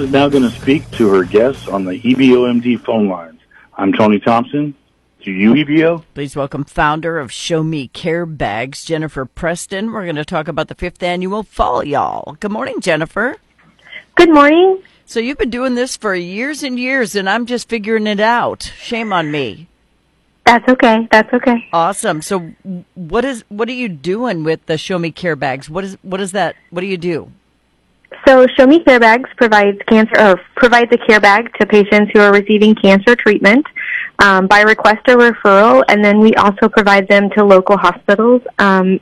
is now going to speak to her guests on the EBOMD phone lines. I'm Tony Thompson. To you, EBO. Please welcome founder of Show Me Care Bags, Jenifer Preston. We're going to talk about the fifth annual Fall Y'all. Good morning, Jenifer. Good morning. So you've been doing this for years and years, and I'm just figuring it out. Shame on me. That's okay. That's okay. Awesome. So what is what are you doing with the Show Me Care Bags? What is what is that? What do you do? So, Show Me Care Bags provides cancer or provides a care bag to patients who are receiving cancer treatment um, by request or referral, and then we also provide them to local hospitals um,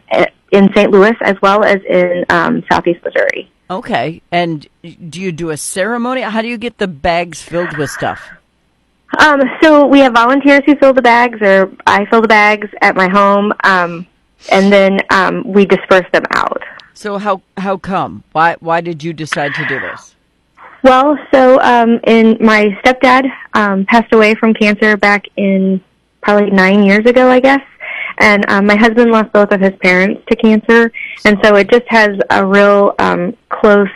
in St. Louis as well as in um, Southeast Missouri. Okay, and do you do a ceremony? How do you get the bags filled with stuff? Um, so we have volunteers who fill the bags, or I fill the bags at my home, um, and then um, we disperse them out. So how how come? Why why did you decide to do this? Well, so um, in my stepdad um, passed away from cancer back in probably nine years ago, I guess, and um, my husband lost both of his parents to cancer, and so it just has a real um, close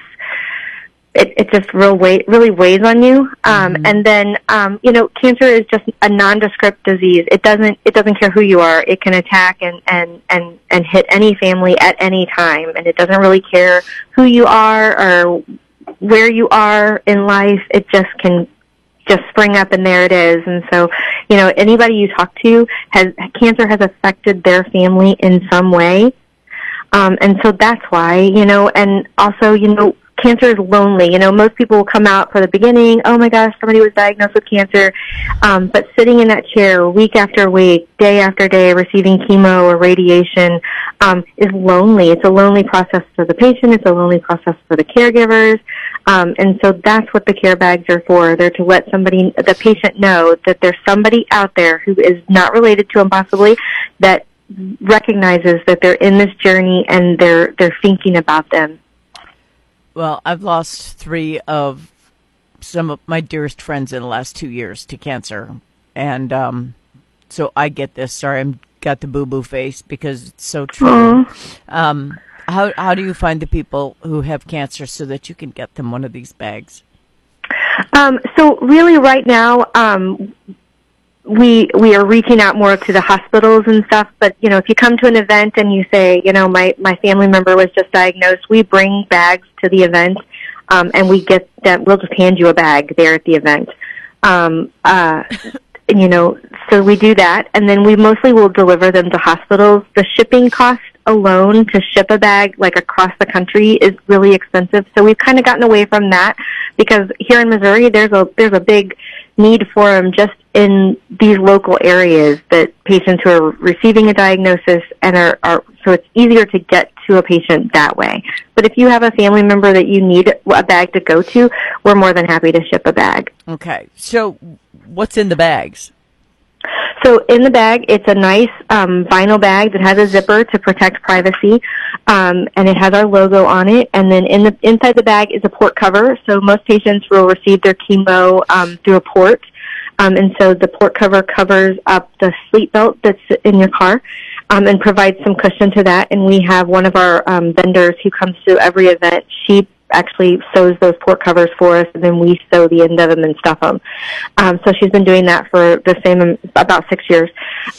it, it just real weight really weighs on you. Um, mm-hmm. And then um, you know, cancer is just a nondescript disease. It doesn't it doesn't care who you are. It can attack and and and and hit any family at any time, and it doesn't really care who you are or where you are in life. It just can just spring up and there it is. And so, you know, anybody you talk to has cancer has affected their family in some way. Um, and so that's why, you know, and also, you know, cancer is lonely. You know, most people will come out for the beginning, oh my gosh, somebody was diagnosed with cancer. Um, but sitting in that chair week after week, day after day, receiving chemo or radiation, um, is lonely. It's a lonely process for the patient. It's a lonely process for the caregivers. Um, and so that's what the care bags are for. They're to let somebody, the patient know that there's somebody out there who is not related to them possibly that recognizes that they're in this journey and they're, they're thinking about them well, I've lost three of some of my dearest friends in the last two years to cancer, and um, so I get this. Sorry, I'm got the boo boo face because it's so true. Um, how how do you find the people who have cancer so that you can get them one of these bags? Um, so really, right now, um, we we are reaching out more to the hospitals and stuff but you know if you come to an event and you say you know my my family member was just diagnosed we bring bags to the event um and we get that we'll just hand you a bag there at the event. Um uh you know so we do that and then we mostly will deliver them to hospitals. The shipping cost alone to ship a bag like across the country is really expensive so we've kind of gotten away from that because here in Missouri there's a there's a big need for them just in these local areas that patients who are receiving a diagnosis and are, are so it's easier to get to a patient that way. But if you have a family member that you need a bag to go to, we're more than happy to ship a bag. Okay. So what's in the bags? So in the bag, it's a nice um, vinyl bag that has a zipper to protect privacy, um, and it has our logo on it. And then in the inside the bag is a port cover. So most patients will receive their chemo um, through a port, um, and so the port cover covers up the sleep belt that's in your car. Um, and provides some cushion to that. And we have one of our um, vendors who comes to every event. She actually sews those port covers for us, and then we sew the end of them and stuff them. Um, so she's been doing that for the same about six years.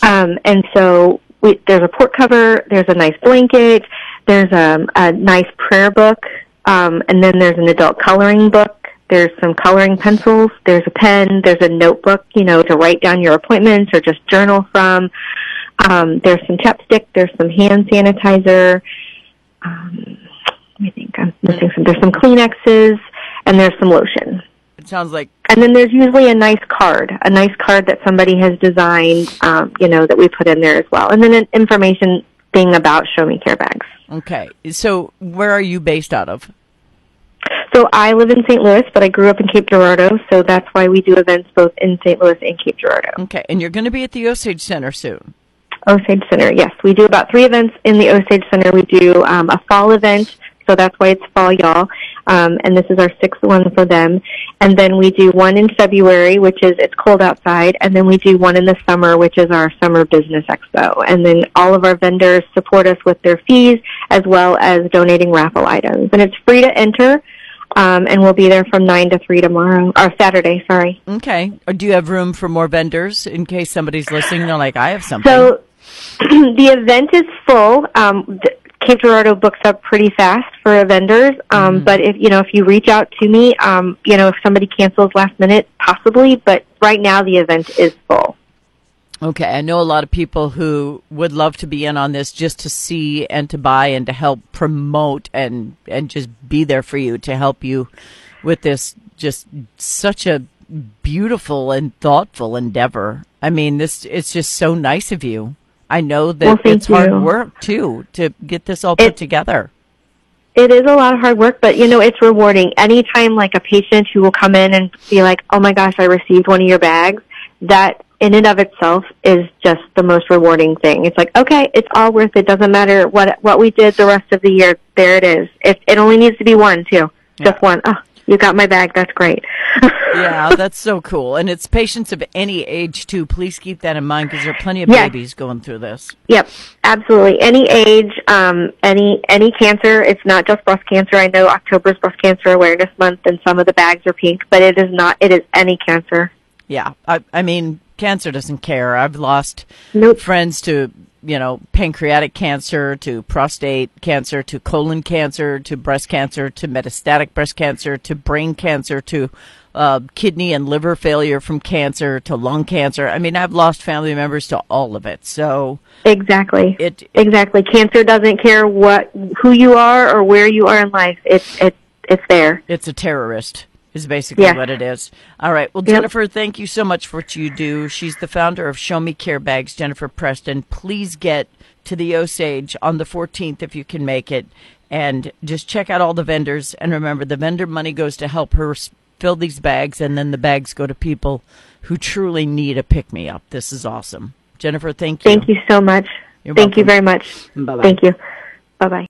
Um, and so we, there's a port cover, there's a nice blanket, there's a, a nice prayer book, um, and then there's an adult coloring book there's some coloring pencils. There's a pen. There's a notebook, you know, to write down your appointments or just journal from. Um, there's some chapstick. There's some hand sanitizer. Um, me think. I'm missing some. There's some Kleenexes and there's some lotion. It sounds like. And then there's usually a nice card, a nice card that somebody has designed, um, you know, that we put in there as well. And then an information thing about Show Me Care Bags. Okay. So where are you based out of? So I live in St. Louis, but I grew up in Cape Girardeau, so that's why we do events both in St. Louis and Cape Girardeau. Okay, and you're going to be at the Osage Center soon. Osage Center, yes. We do about three events in the Osage Center. We do um, a fall event, so that's why it's Fall Y'all, um, and this is our sixth one for them. And then we do one in February, which is It's Cold Outside, and then we do one in the summer, which is our Summer Business Expo. And then all of our vendors support us with their fees, as well as donating raffle items. And it's free to enter. um, and we'll be there from nine to three tomorrow or Saturday. Sorry. Okay. Or do you have room for more vendors in case somebody's listening? They're like, I have something. So the event is full. Um, th- Cape Girardeau books up pretty fast for vendors. Um, Mm-hmm. But if you know, if you reach out to me, um, you know, if somebody cancels last minute, possibly. But right now, the event is full. Okay, I know a lot of people who would love to be in on this just to see and to buy and to help promote and and just be there for you to help you with this just such a beautiful and thoughtful endeavor. I mean, this it's just so nice of you. I know that Well, it's hard work too to get this all put together. It is a lot of hard work, but you know, it's rewarding. Anytime like a patient who will come in and be like, "Oh my gosh, I received one of your bags," that in and of itself is just the most rewarding thing. It's like, okay, it's all worth it. Doesn't matter what what we did the rest of the year. There it is. It it only needs to be one too, just Yeah. one. Oh, you got my bag. That's great. Yeah, that's so cool. And it's patients of any age too. Please keep that in mind because there are plenty of Yes. babies going through this. Yep, absolutely. Any age, um, any any cancer. It's not just breast cancer. I know October is Breast Cancer Awareness Month, and some of the bags are pink, but it is not. It is any cancer. Yeah, I, I mean, cancer doesn't care. I've lost Nope. friends to, you know, pancreatic cancer, to prostate cancer, to colon cancer, to breast cancer, to metastatic breast cancer, to brain cancer, to uh, kidney and liver failure from cancer, to lung cancer. I mean, I've lost family members to all of it. So Exactly. it, exactly. Cancer doesn't care what who you are or where you are in life. It's it's it's there. it's a terrorist. Is basically Yes. what it is. All right. Well, Yep. Jenifer, thank you so much for what you do. She's the founder of Show Me Care Bags, Jenifer Preston. Please get to the Osage on the 14th if you can make it. And just check out all the vendors. And remember, the vendor money goes to help her fill these bags, and then the bags go to people who truly need a pick me up. This is awesome. Jenifer, thank you. Thank you so much. You're Thank you very much. Bye-bye. Thank you. Bye bye.